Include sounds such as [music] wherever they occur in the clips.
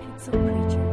Pixel Preacher.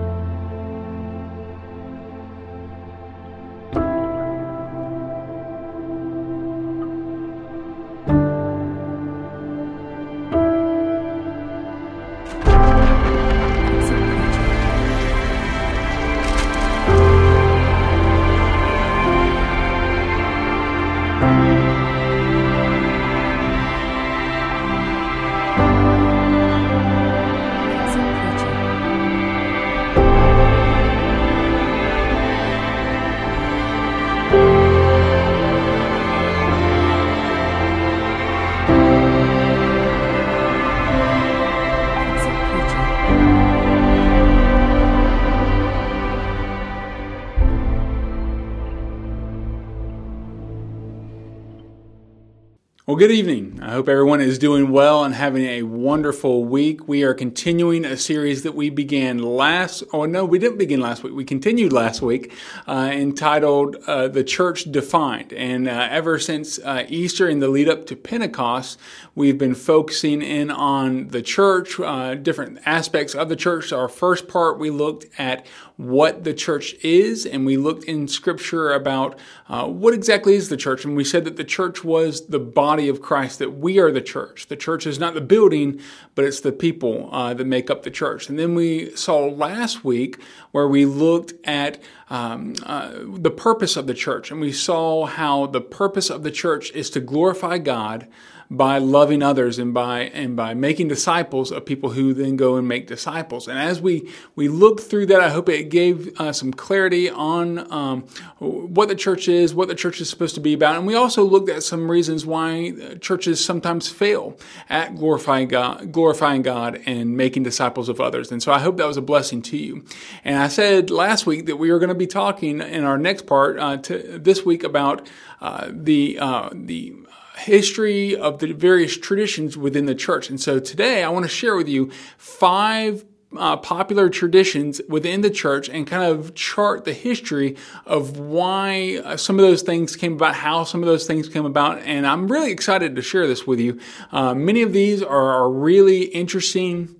Well, good evening. I hope everyone is doing well and having a wonderful week. We are continuing a series that we began last, oh no, we didn't begin last week. We continued last week, uh, entitled uh, The Church Defined. And uh, ever since uh, Easter and the lead up to Pentecost, we've been focusing in on the church, uh, different aspects of the church. Our first part, we looked at what the church is, and we looked in scripture about uh, what exactly is the church. And we said that the church was the body of Christ, that we are the church. The church is not the building, but it's the people uh, that make up the church. And then we saw last week where we looked at um, uh, the purpose of the church, and we saw how the purpose of the church is to glorify God by loving others and by and by making disciples of people who then go and make disciples. And as we we look through that, I hope it gave uh, some clarity on um, what the church is, what the church is supposed to be about, and we also looked at some reasons why churches sometimes fail at glorifying God, glorifying God and making disciples of others. And so I hope that was a blessing to you. And I said last week that we are going to be talking in our next part uh, to this week about uh, the uh, the history of the various traditions within the church. And so today I want to share with you five uh, popular traditions within the church and kind of chart the history of why uh, some of those things came about, how some of those things came about. And I'm really excited to share this with you. Uh, many of these are, are really interesting.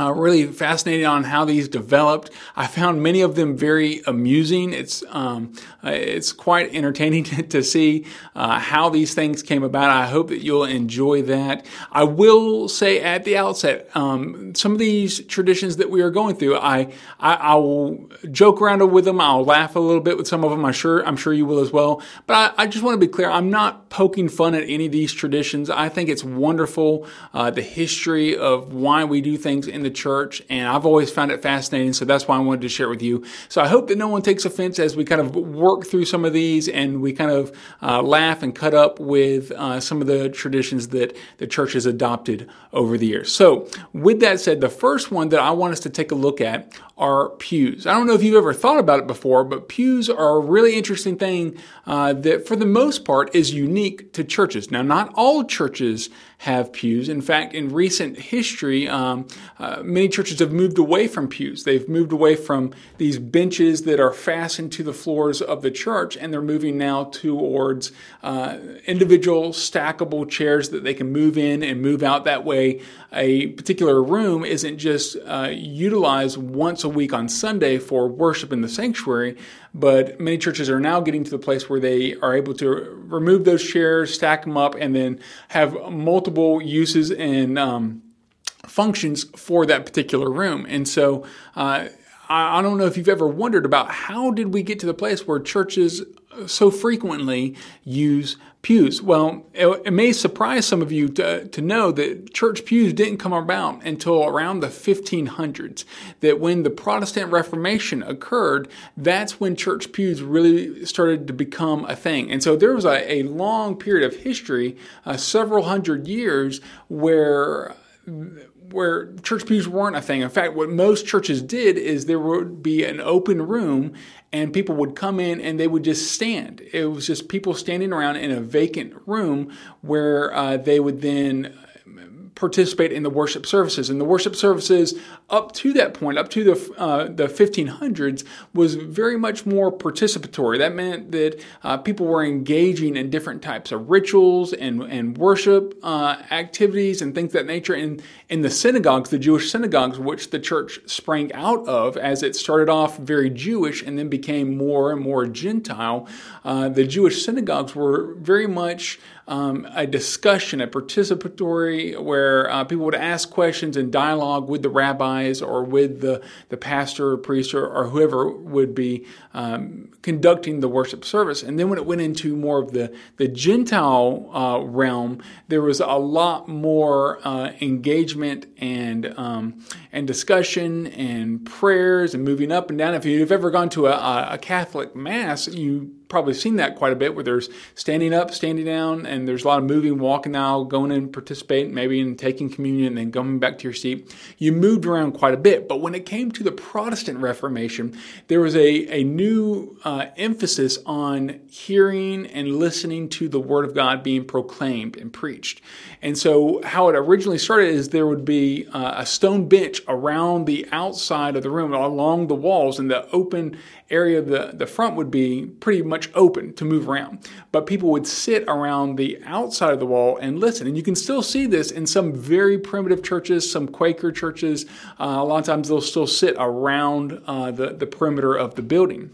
Uh, really fascinated on how these developed. I found many of them very amusing. It's um, uh, it's quite entertaining [laughs] to, to see uh, how these things came about. I hope that you'll enjoy that. I will say at the outset, um, some of these traditions that we are going through, I, I I will joke around with them. I'll laugh a little bit with some of them. I'm sure I'm sure you will as well. But I, I just want to be clear. I'm not poking fun at any of these traditions. I think it's wonderful uh, the history of why we do things in the church, and I've always found it fascinating. So that's why I wanted to share it with you. So I hope that no one takes offense as we kind of work through some of these and we kind of uh, laugh and cut up with uh, some of the traditions that the church has adopted over the years. So with that said, the first one that I want us to take a look at are pews. I don't know if you've ever thought about it before, but pews are a really interesting thing uh, that, for the most part, is unique to churches. Now, not all churches have pews. In fact, in recent history, um, uh, many churches have moved away from pews. They've moved away from these benches that are fastened to the floors of the church, and they're moving now towards uh, individual stackable chairs that they can move in and move out. That way, a particular room isn't just uh, utilized once a week on Sunday for worship in the sanctuary, but many churches are now getting to the place where they are able to remove those chairs, stack them up, and then have multiple uses and um, functions for that particular room. And so, uh, I I don't know if you've ever wondered about how did we get to the place where churches so frequently use pews. Well, it, it may surprise some of you to, to know that church pews didn't come about until around the 1500s. That when the Protestant Reformation occurred, that's when church pews really started to become a thing. And so there was a, a long period of history, uh, several hundred years, where where church pews weren't a thing. In fact, what most churches did is there would be an open room and people would come in and they would just stand. It was just people standing around in a vacant room where uh, they would then participate in the worship services. And the worship services up to that point, up to the uh, the 1500s, was very much more participatory. That meant that uh, people were engaging in different types of rituals and and worship uh, activities and things that nature. In in the synagogues, the Jewish synagogues, which the church sprang out of, as it started off very Jewish and then became more and more Gentile. Uh, the Jewish synagogues were very much um, a discussion, a participatory, where uh, people would ask questions and dialogue with the rabbis or with the, the pastor or priest or, or whoever would be um, conducting the worship service. And then when it went into more of the, the Gentile uh, realm, there was a lot more uh, engagement and, um, and discussion and prayers and moving up and down. If you've ever gone to a, a Catholic Mass, you probably seen that quite a bit where there's standing up, standing down, and there's a lot of moving, walking out, going and participating, maybe in taking communion, and then coming back to your seat. You moved around quite a bit. But when it came to the Protestant Reformation, there was a, a new uh, emphasis on hearing and listening to the Word of God being proclaimed and preached. And so, how it originally started is there would be uh, a stone bench around the outside of the room, along the walls, and the open area of the, the front would be pretty much open to move around. But people would sit around the outside of the wall and listen. And you can still see this in some very primitive churches, some Quaker churches. Uh, a lot of times they'll still sit around uh, the, the perimeter of the building.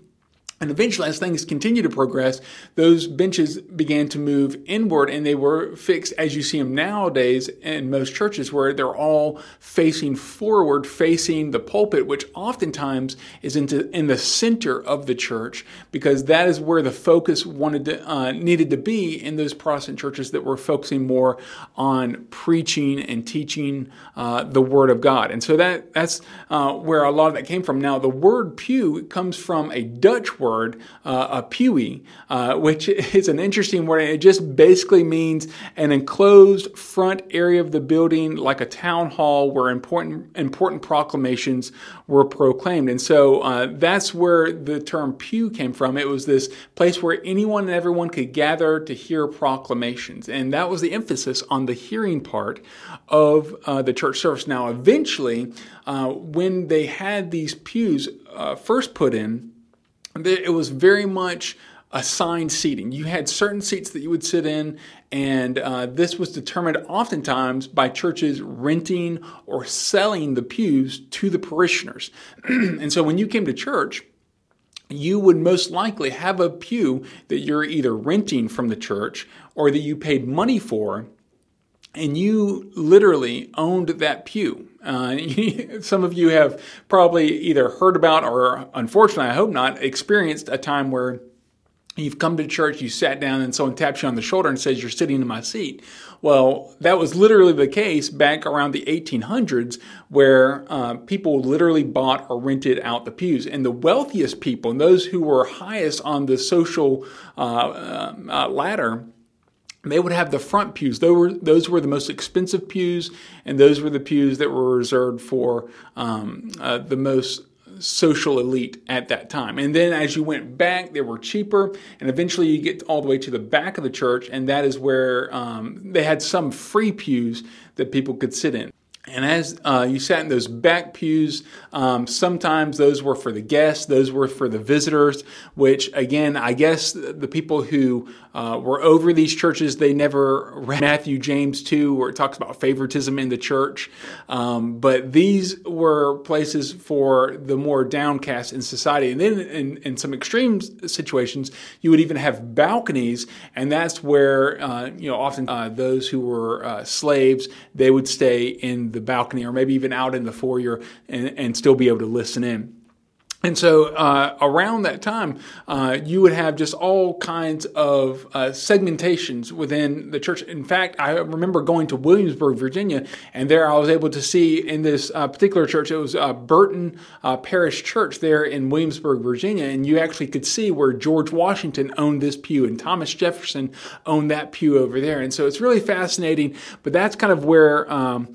And eventually, as things continued to progress, those benches began to move inward and they were fixed as you see them nowadays in most churches, where they're all facing forward, facing the pulpit, which oftentimes is into, in the center of the church because that is where the focus wanted to, uh, needed to be in those Protestant churches that were focusing more on preaching and teaching uh, the Word of God. And so that, that's uh, where a lot of that came from. Now, the word pew comes from a Dutch word word, uh, a pewee, uh, which [laughs] is an interesting word. It just basically means an enclosed front area of the building, like a town hall, where important important proclamations were proclaimed. And so uh, that's where the term pew came from. It was this place where anyone and everyone could gather to hear proclamations, and that was the emphasis on the hearing part of uh, the church service. Now, eventually, uh, when they had these pews uh, first put in it was very much assigned seating. You had certain seats that you would sit in, and uh, this was determined oftentimes by churches renting or selling the pews to the parishioners. [clears throat] and so when you came to church, you would most likely have a pew that you're either renting from the church or that you paid money for and you literally owned that pew. Uh, [laughs] some of you have probably either heard about or, unfortunately, I hope not, experienced a time where you've come to church, you sat down, and someone taps you on the shoulder and says, You're sitting in my seat. Well, that was literally the case back around the 1800s, where uh, people literally bought or rented out the pews. And the wealthiest people, and those who were highest on the social uh, uh, uh ladder, they would have the front pews. Those were, those were the most expensive pews, and those were the pews that were reserved for um, uh, the most social elite at that time. And then as you went back, they were cheaper, and eventually you get all the way to the back of the church, and that is where um, they had some free pews that people could sit in. And as uh, you sat in those back pews, um, sometimes those were for the guests, those were for the visitors, which again, I guess the people who uh, were over these churches, they never read Matthew, James 2, where it talks about favoritism in the church. Um, but these were places for the more downcast in society. And then in, in some extreme situations, you would even have balconies, and that's where, uh, you know, often uh, those who were uh, slaves, they would stay in the balcony or maybe even out in the foyer and, and still be able to listen in. And so uh, around that time, uh, you would have just all kinds of uh, segmentations within the church. In fact, I remember going to Williamsburg, Virginia, and there I was able to see in this uh, particular church, it was uh, Bruton uh, Parish Church there in Williamsburg, Virginia, and you actually could see where George Washington owned this pew and Thomas Jefferson owned that pew over there. And so it's really fascinating, but that's kind of where. Um,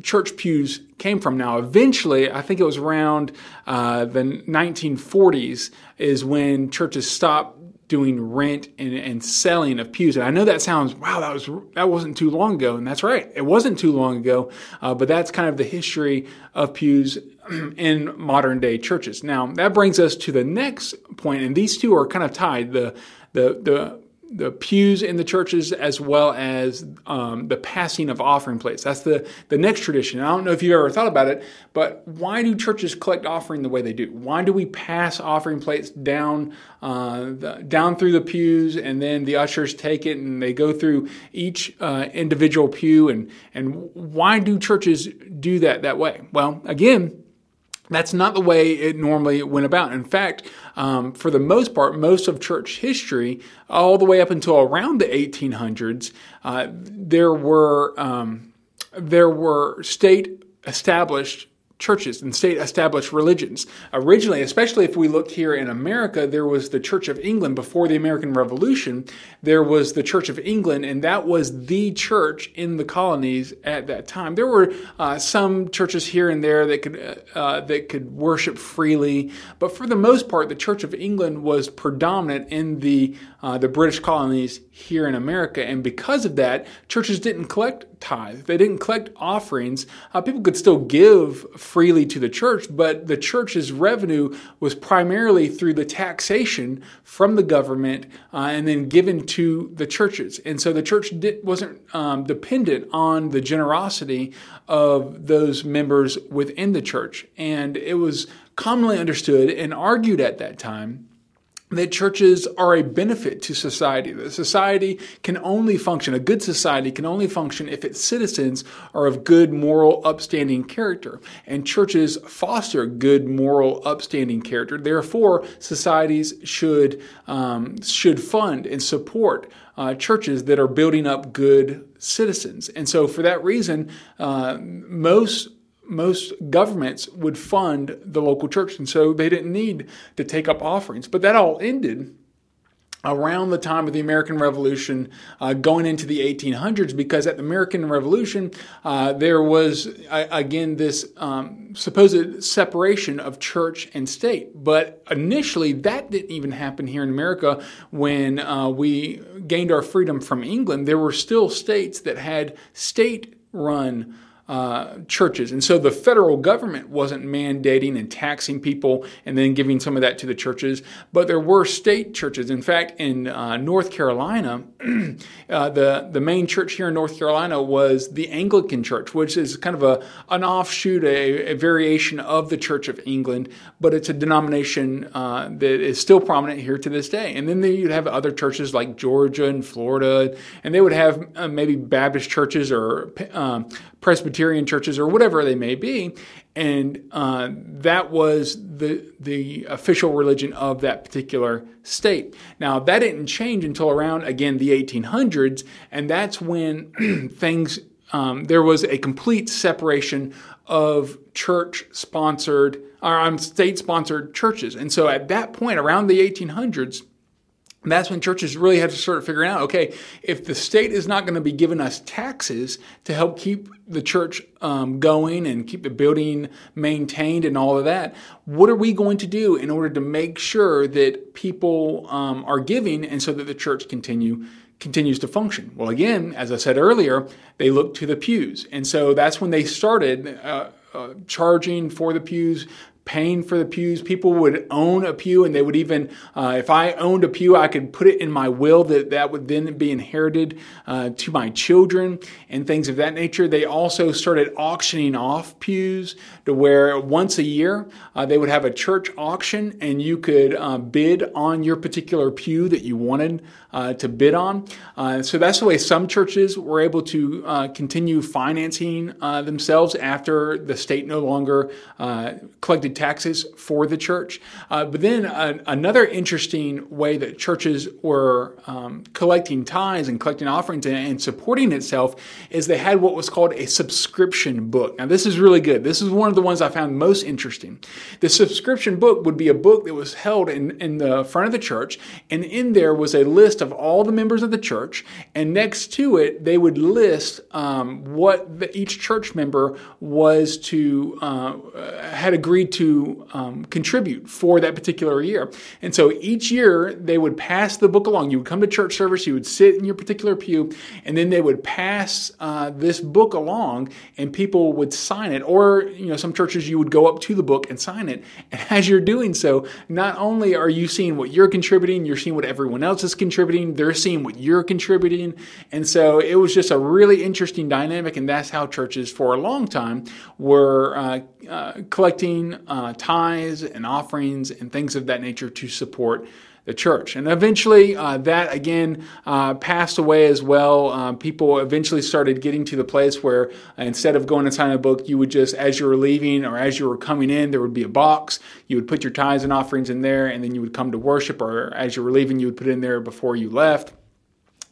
church pews came from. Now, eventually, I think it was around uh, the 1940s, is when churches stopped doing rent and, and selling of pews. And I know that sounds wow, that was that wasn't too long ago, and that's right, it wasn't too long ago. Uh, but that's kind of the history of pews [clears throat] in modern day churches. Now that brings us to the next point, and these two are kind of tied. The the the the pews in the churches as well as um, the passing of offering plates. That's the, the next tradition. I don't know if you've ever thought about it, but why do churches collect offering the way they do? Why do we pass offering plates down uh, the, down through the pews and then the ushers take it and they go through each uh, individual pew? And, and why do churches do that that way? Well, again, that's not the way it normally went about. In fact, um, for the most part, most of church history, all the way up until around the 1800s, uh, there were um, there were state established churches and state established religions. Originally, especially if we look here in America, there was the Church of England before the American Revolution. There was the Church of England, and that was the church in the colonies at that time. There were uh, some churches here and there that could uh, that could worship freely, but for the most part, the Church of England was predominant in the uh, the British colonies here in America, and because of that, churches didn't collect tithe. They didn't collect offerings. Uh, people could still give freely to the church, but the church's revenue was primarily through the taxation from the government uh, and then given to the churches. And so the church wasn't um, dependent on the generosity of those members within the church. And it was commonly understood and argued at that time that churches are a benefit to society. That society can only function, a good society can only function if its citizens are of good, moral, upstanding character. And churches foster good, moral, upstanding character. Therefore, societies should, um, should fund and support uh, churches that are building up good citizens. And so, for that reason, uh, most most governments would fund the local church, and so they didn't need to take up offerings. But that all ended around the time of the American Revolution, uh, going into the 1800s, because at the American Revolution, uh, there was, uh, again, this um, supposed separation of church and state. But initially, that didn't even happen here in America when uh, we gained our freedom from England. There were still states that had state run uh, churches. And so the federal government wasn't mandating and taxing people and then giving some of that to the churches, but there were state churches. In fact, in uh, North Carolina, [clears throat] uh, the, the main church here in North Carolina was the Anglican Church, which is kind of a, an offshoot, a, a variation of the Church of England, but it's a denomination uh, that is still prominent here to this day. And then you'd have other churches like Georgia and Florida, and they would have uh, maybe Baptist churches or um, Presbyterian churches or whatever they may be, and uh, that was the the official religion of that particular state. Now that didn't change until around again the 1800s, and that's when [clears throat] things um, there was a complete separation of church sponsored or um, state sponsored churches, and so at that point around the 1800s that's when churches really had to start figuring out okay, if the state is not going to be giving us taxes to help keep the church um, going and keep the building maintained and all of that, what are we going to do in order to make sure that people um, are giving and so that the church continue continues to function? Well, again, as I said earlier, they look to the pews. And so that's when they started. Uh, uh, charging for the pews, paying for the pews. People would own a pew, and they would even, uh, if I owned a pew, I could put it in my will that that would then be inherited uh, to my children and things of that nature. They also started auctioning off pews to where once a year uh, they would have a church auction, and you could uh, bid on your particular pew that you wanted uh, to bid on. Uh, so that's the way some churches were able to continue financing themselves after the state no longer collected taxes for the church. Uh, but then another interesting way that churches were um, collecting tithes and collecting offerings and, and, supporting itself is they had what was called a subscription book. Now, this is really good. This is one of the ones I found most interesting. The subscription book would be a book that was held in, in the front of the church, and in there was a list of all the members of the church, and next to it, they would list um, what the, each church member was to, uh, had agreed to um, contribute for that particular year. And so each year they would pass the book along. You would come to church service, you would sit in your particular pew, and then they would pass uh, this book along, and people would sign it. Or you know, some churches you would go up to the book and sign it. And [laughs] as you're doing so, not only are you seeing what you're contributing, you're seeing what everyone else is contributing. They're seeing what you're contributing, and so it was just a really interesting dynamic. And that's how churches for a long time were uh, uh, collecting uh, tithes and offerings and things of that nature to support the church. And eventually, uh, that again uh, passed away as well. Uh, people eventually started getting to the place where uh, instead of going and signing a book, you would just, as you were leaving or as you were coming in, there would be a box. You would put your tithes and offerings in there, and then you would come to worship, or as you were leaving, you would put in there before you left.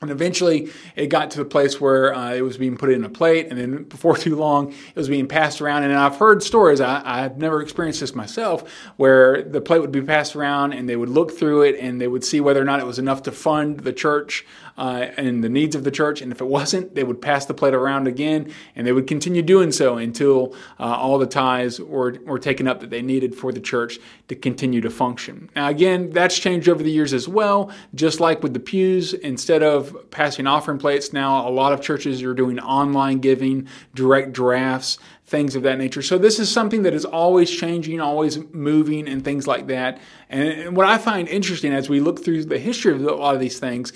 And eventually, it got to the place where uh, it was being put in a plate, and then before [laughs] too long, it was being passed around. And I've heard stories, I, have never experienced this myself, where the plate would be passed around, and they would look through it, and they would see whether or not it was enough to fund the church uh, and the needs of the church. And if it wasn't, they would pass the plate around again, and they would continue doing so until uh, all the tithes were, were taken up that they needed for the church to continue to function. Now, again, that's changed over the years as well. Just like with the pews, instead of passing offering plates now. A lot of churches are doing online giving, direct drafts, things of that nature. So this is something that is always changing, always moving, and things like that. And what I find interesting as we look through the history of a lot of these things,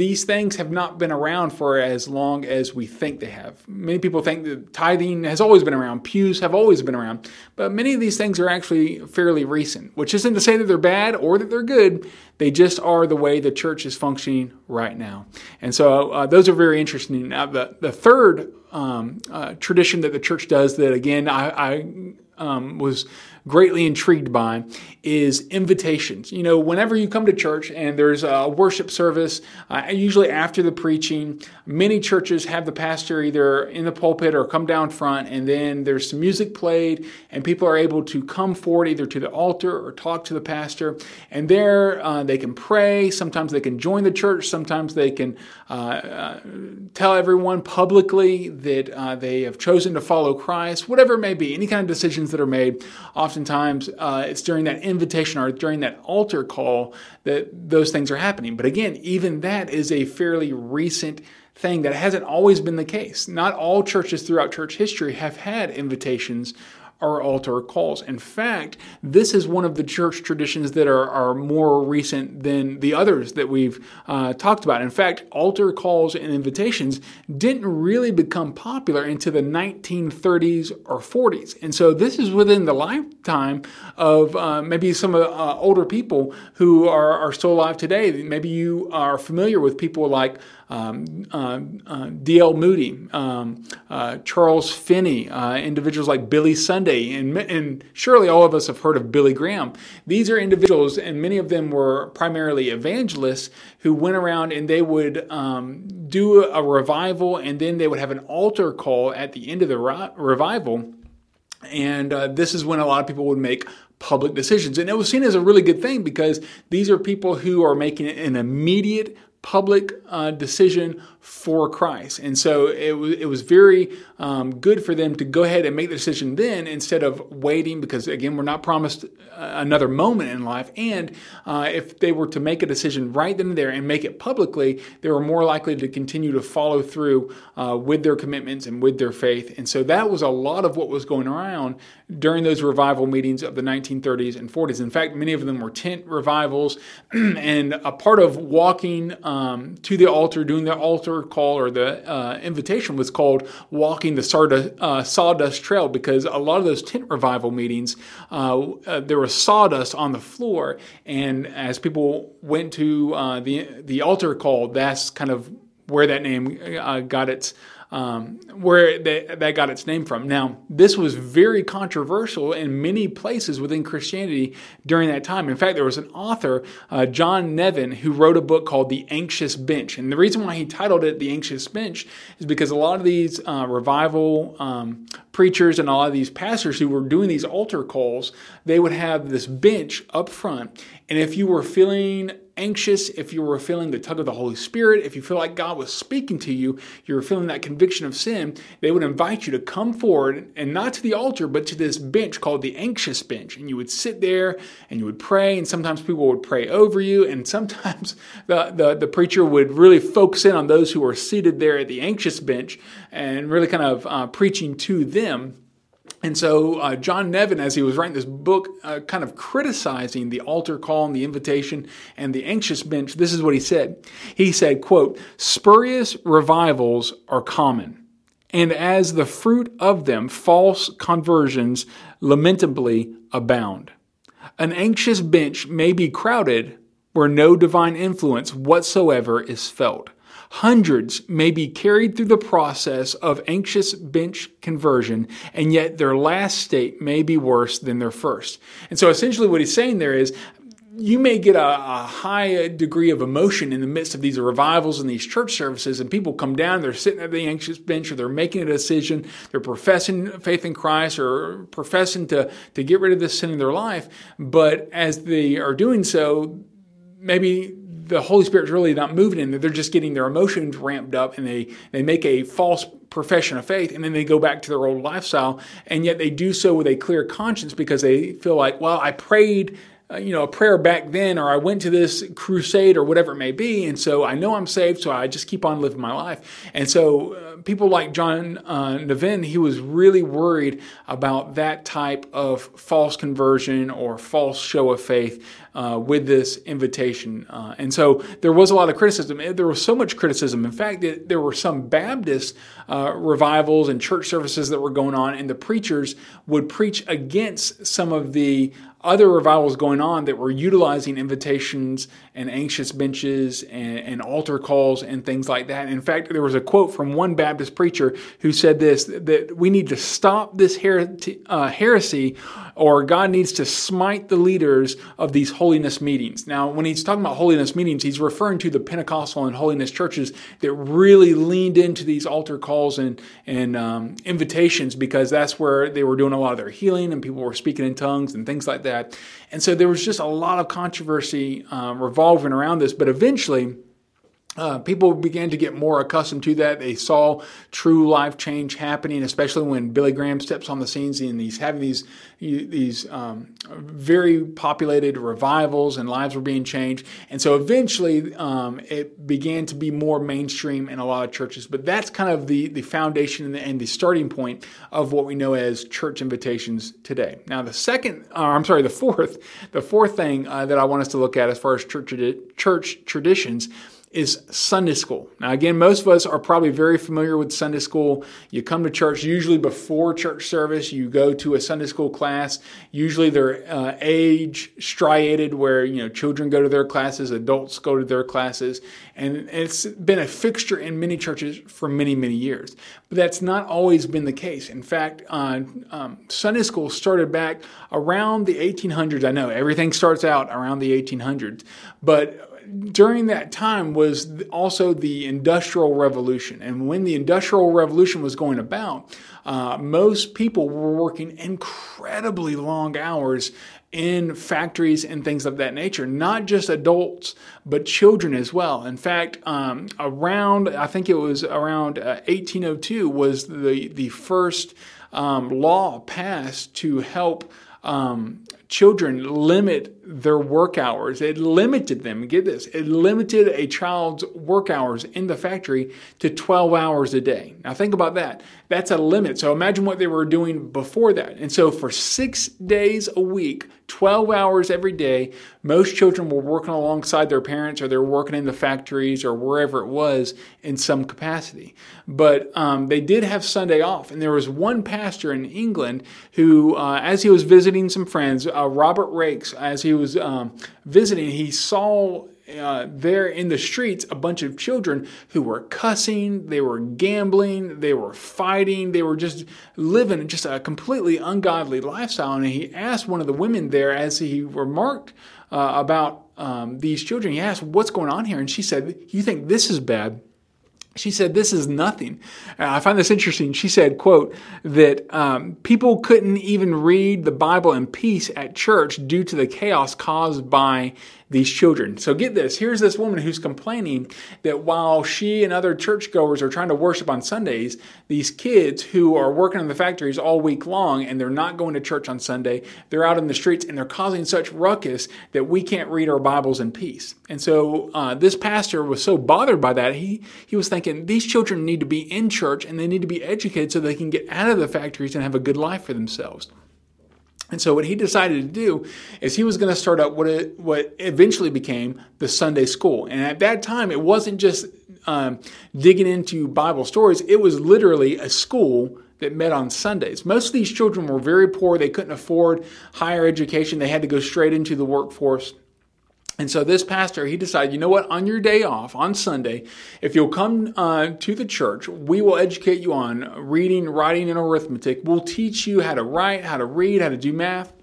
these things have not been around for as long as we think they have. Many people think that tithing has always been around, pews have always been around, but many of these things are actually fairly recent, which isn't to say that they're bad or that they're good. They just are the way the church is functioning right now. And so uh, those are very interesting. Now, the, the third um, uh, tradition that the church does that, again, I, I um, was greatly intrigued by is invitations. You know, whenever you come to church and there's a worship service, uh, usually after the preaching, many churches have the pastor either in the pulpit or come down front, and then there's some music played, and people are able to come forward either to the altar or talk to the pastor. And there uh, they can pray. Sometimes they can join the church. Sometimes they can uh, uh tell everyone publicly that uh, they have chosen to follow Christ, whatever it may be, any kind of decisions that are made oftentimes uh, it's during that invitation or during that altar call that those things are happening. But again, even that is a fairly recent thing that hasn't always been the case. Not all churches throughout church history have had invitations our altar calls. In fact, this is one of the church traditions that are, are more recent than the others that we've uh, talked about. In fact, altar calls and invitations didn't really become popular into the 1930s or 40s. And so this is within the lifetime of uh, maybe some uh, older people who are, are still alive today. Maybe you are familiar with people like um, uh, uh, D.L. Moody, um, uh, Charles Finney, uh, individuals like Billy Sunday, and, and surely all of us have heard of Billy Graham. These are individuals, and many of them were primarily evangelists who went around and they would um, do a revival, and then they would have an altar call at the end of the revival. And uh, this is when a lot of people would make public decisions. And it was seen as a really good thing because these are people who are making an immediate public uh, decision for Christ. And so it, w- it was very um, good for them to go ahead and make the decision then instead of waiting because, again, we're not promised uh, another moment in life. And uh, if they were to make a decision right then and there and make it publicly, they were more likely to continue to follow through uh, with their commitments and with their faith. And so that was a lot of what was going around during those revival meetings of the 1930s and 40s. In fact, many of them were tent revivals. [clears throat] and a part of walking um, to the altar, doing the altar call or the uh, invitation was called Walking the Sawdust, uh, Sawdust Trail because a lot of those tent revival meetings, uh, uh there was sawdust on the floor. And as people went to uh, the, the altar call, that's kind of where that name uh, got its um, where that got its name from. Now, this was very controversial in many places within Christianity during that time. In fact, there was an author, uh, John Nevin, who wrote a book called The Anxious Bench. And the reason why he titled it The Anxious Bench is because a lot of these uh, revival um, preachers and a lot of these pastors who were doing these altar calls, they would have this bench up front. And if you were feeling anxious, if you were feeling the tug of the Holy Spirit, if you feel like God was speaking to you, you were feeling that conviction of sin, they would invite you to come forward and not to the altar, but to this bench called the anxious bench. And you would sit there and you would pray, and sometimes people would pray over you, and sometimes [laughs] the, the, the preacher would really focus in on those who were seated there at the anxious bench and really kind of uh, preaching to them. And so uh, John Nevin, as he was writing this book, uh, kind of criticizing the altar call and the invitation and the anxious bench, this is what he said. He said, quote, spurious revivals are common, and as the fruit of them, false conversions lamentably abound. An anxious bench may be crowded where no divine influence whatsoever is felt. Hundreds may be carried through the process of anxious bench conversion, and yet their last state may be worse than their first. And so essentially, what he's saying there is you may get a, a, high degree of emotion in the midst of these revivals and these church services, and people come down, they're sitting at the anxious bench, or they're making a decision, they're professing faith in Christ, or professing to, to get rid of this sin in their life. But as they are doing so, maybe the Holy Spirit's really not moving in. They're just getting their emotions ramped up and they, they make a false profession of faith and then they go back to their old lifestyle. And yet they do so with a clear conscience because they feel like, well, I prayed uh, you know, a prayer back then, or I went to this crusade, or whatever it may be, and so I know I'm saved, so I just keep on living my life. And so, uh, people like John uh, Nevin, he was really worried about that type of false conversion or false show of faith uh, with this invitation. Uh, and so, there was a lot of criticism. There was so much criticism. In fact, it, there were some Baptist revivals and church services that were going on, and the preachers would preach against some of the other revivals going on that were utilizing invitations and anxious benches and, and, altar calls and things like that. In fact, there was a quote from one Baptist preacher who said this that we need to stop this her- uh, heresy or God needs to smite the leaders of these holiness meetings. Now, when he's talking about holiness meetings, he's referring to the Pentecostal and holiness churches that really leaned into these altar calls and, and um, invitations because that's where they were doing a lot of their healing and people were speaking in tongues and things like that. And so there was just a lot of controversy um, revolving around this, but eventually, uh, people began to get more accustomed to that. They saw true life change happening, especially when Billy Graham steps on the scenes and he's having these these um, very populated revivals and lives were being changed. And so eventually, um, it began to be more mainstream in a lot of churches. But that's kind of the the foundation and the, and the starting point of what we know as church invitations today. Now, the second, uh, I'm sorry, the fourth, the fourth thing uh, that I want us to look at as far as church church traditions is Sunday school. Now, again, most of us are probably very familiar with Sunday school. You come to church usually before church service. You go to a Sunday school class. Usually they're uh, age striated, where you know children go to their classes, adults go to their classes, and it's been a fixture in many churches for many, many years. But that's not always been the case. In fact, uh, um, Sunday school started back around the 1800s. I know everything starts out around the 1800s, but during that time was also the Industrial Revolution. And when the Industrial Revolution was going about, uh, most people were working incredibly long hours in factories and things of that nature, not just adults, but children as well. In fact, um, around, I think it was around uh, 1802, was the, the first um, law passed to help um, children limit their work hours. It limited them, get this, it limited a child's work hours in the factory to 12 hours a day. Now think about that. That's a limit. So imagine what they were doing before that. And so for six days a week, 12 hours every day, most children were working alongside their parents or they're working in the factories or wherever it was in some capacity. But um, they did have Sunday off. And there was one pastor in England who, uh, as he was visiting some friends, uh, Robert Raikes, as he was um, visiting, he saw uh, there in the streets a bunch of children who were cussing, they were gambling, they were fighting, they were just living just a completely ungodly lifestyle. And he asked one of the women there as he remarked uh, about um, these children, he asked, What's going on here? And she said, You think this is bad? She said, "This is nothing." I find this interesting. She said, "quote that um, people couldn't even read the Bible in peace at church due to the chaos caused by these children. So get this here's this woman who's complaining that while she and other churchgoers are trying to worship on Sundays, these kids who are working in the factories all week long and they're not going to church on Sunday, they're out in the streets and they're causing such ruckus that we can't read our Bibles in peace. And so uh, this pastor was so bothered by that, he, he was thinking these children need to be in church and they need to be educated so they can get out of the factories and have a good life for themselves. And so what he decided to do is he was going to start up what it, what eventually became the Sunday school. And at that time, it wasn't just um, digging into Bible stories; it was literally a school that met on Sundays. Most of these children were very poor; they couldn't afford higher education; they had to go straight into the workforce. And so this pastor, he decided, you know what, on your day off, on Sunday, if you'll come uh, to the church, we will educate you on reading, writing, and arithmetic. We'll teach you how to write, how to read, how to do math.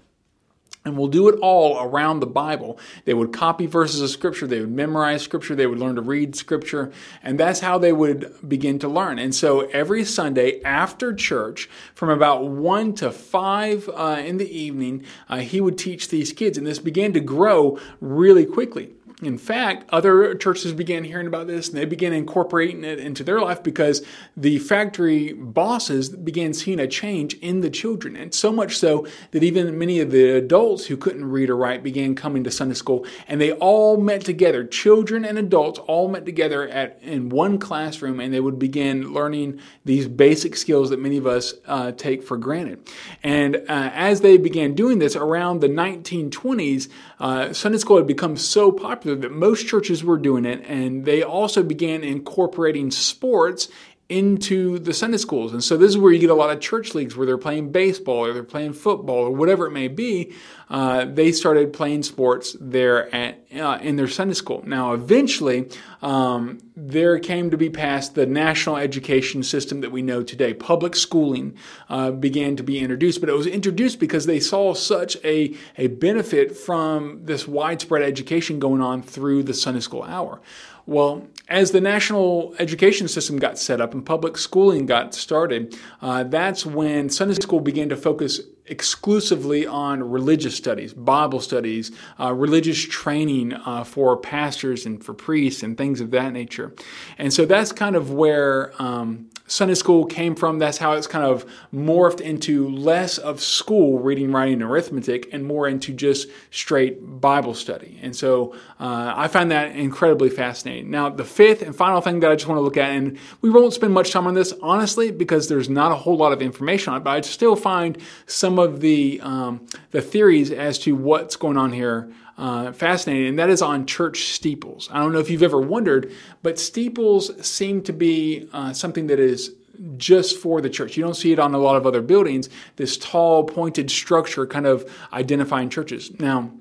And we'll do it all around the Bible. They would copy verses of Scripture, they would memorize Scripture, they would learn to read Scripture, and that's how they would begin to learn. And so every Sunday after church, from about 1 to 5 uh, in the evening, uh, he would teach these kids. And this began to grow really quickly. In fact, other churches began hearing about this and they began incorporating it into their life because the factory bosses began seeing a change in the children. And so much so that even many of the adults who couldn't read or write began coming to Sunday school and they all met together. Children and adults all met together at in one classroom and they would begin learning these basic skills that many of us uh, take for granted. And uh, as they began doing this around the 1920s, uh, Sunday school had become so popular that most churches were doing it, and they also began incorporating sports into the Sunday schools. And so this is where you get a lot of church leagues where they're playing baseball or they're playing football or whatever it may be. Uh, they started playing sports there at uh, in their Sunday school. Now, eventually, um, there came to be passed the national education system that we know today. Public schooling uh, began to be introduced, but it was introduced because they saw such a, a benefit from this widespread education going on through the Sunday school hour. Well, as the national education system got set up and public schooling got started, uh, that's when Sunday school began to focus exclusively on religious studies, Bible studies, uh, religious training uh, for pastors and for priests and things of that nature. And so that's kind of where um, Sunday school came from. That's how it's kind of morphed into less of school, reading, writing, and arithmetic, and more into just straight Bible study. And so uh, I find that incredibly fascinating. Now, the fifth and final thing that I just want to look at, and we won't spend much time on this, honestly, because there's not a whole lot of information on it, but I still find some of the, um, the theories as to what's going on here uh, fascinating, and that is on church steeples. I don't know if you've ever wondered, but steeples seem to be uh, something that is just for the church. You don't see it on a lot of other buildings, this tall, pointed structure kind of identifying churches. Now,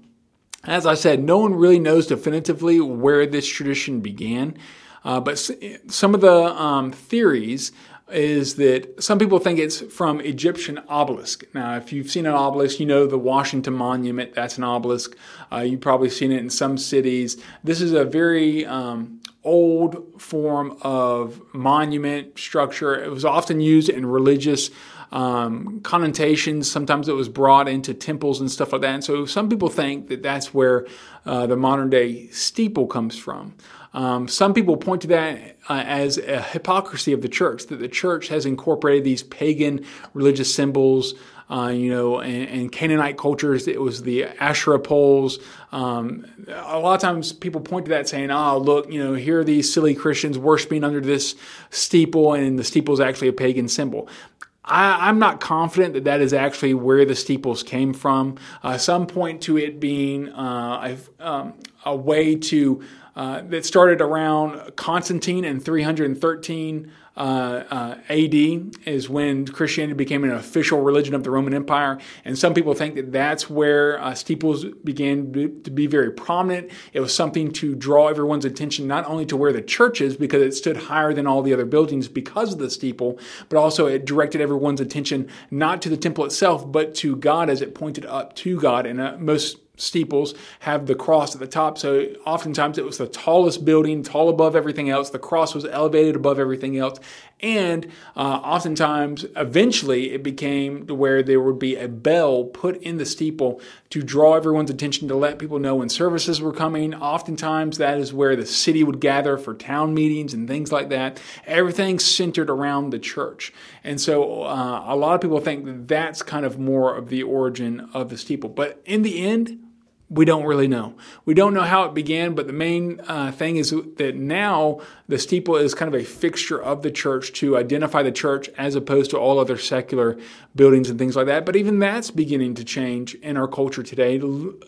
as I said, no one really knows definitively where this tradition began, uh, but some of the um, theories is that some people think it's from Egyptian obelisk. Now, if you've seen an obelisk, you know the Washington Monument, that's an obelisk. Uh, you've probably seen it in some cities. This is a very um, old form of monument structure. It was often used in religious um, connotations. Sometimes it was brought into temples and stuff like that. And so some people think that that's where uh, the modern day steeple comes from. Um, some people point to that uh, as a hypocrisy of the church, that the church has incorporated these pagan religious symbols, uh, you know, and, and, Canaanite cultures. It was the Asherah poles. Um, a lot of times people point to that saying, oh, look, you know, here are these silly Christians worshiping under this steeple, and the steeple is actually a pagan symbol. I, am not confident that that is actually where the steeples came from. Uh, some point to it being uh, um, a way to uh, that started around Constantine in 313 uh, uh, AD is when Christianity became an official religion of the Roman Empire. And some people think that that's where uh, steeples began to be very prominent. It was something to draw everyone's attention not only to where the church is, because it stood higher than all the other buildings because of the steeple, but also it directed everyone's attention not to the temple itself, but to God as it pointed up to God. And uh, most steeples have the cross at the top. So oftentimes it was the tallest building, tall above everything else. The cross was elevated above everything else. And uh, oftentimes, eventually, it became to where there would be a bell put in the steeple to draw everyone's attention to let people know when services were coming. Oftentimes, that is where the city would gather for town meetings and things like that. Everything centered around the church. And so, uh, a lot of people think that that's kind of more of the origin of the steeple. But in the end, we don't really know. We don't know how it began, but the main uh, thing is that now the steeple is kind of a fixture of the church to identify the church as opposed to all other secular buildings and things like that. But even that's beginning to change in our culture today.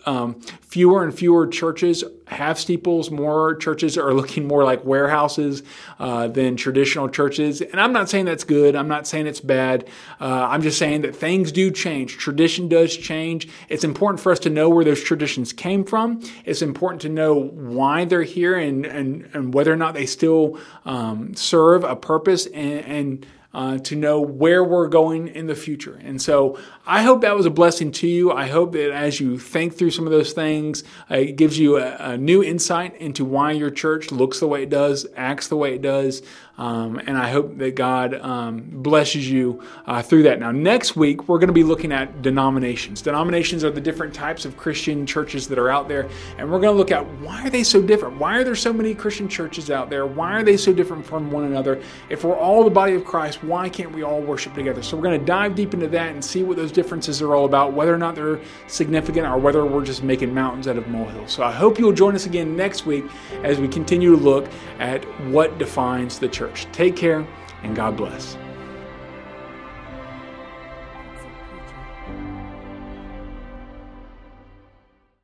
Um, fewer and fewer churches have steeples. More churches are [laughs] looking more like warehouses uh, than traditional churches. And I'm not saying that's good. I'm not saying it's bad. Uh, I'm just saying that things do change. Tradition does change. It's important for us to know where those traditions came from. It's important to know why they're here and, and, and whether or not they still um, serve a purpose and, and uh, to know where we're going in the future. And so I hope that was a blessing to you. I hope that as you think through some of those things, uh, it gives you a, a, new insight into why your church looks the way it does, acts the way it does. Um, and I hope that God um, blesses you uh, through that. Now, next week, we're going to be looking at denominations. Denominations are the different types of Christian churches that are out there. And we're going to look at why are they so different? Why are there so many Christian churches out there? Why are they so different from one another? If we're all the body of Christ, why can't we all worship together? So we're going to dive deep into that and see what those differences are all about, whether or not they're significant or whether we're just making mountains out of molehills. So I hope you'll join us again next week as we continue to look at what defines the church. Take care and God bless.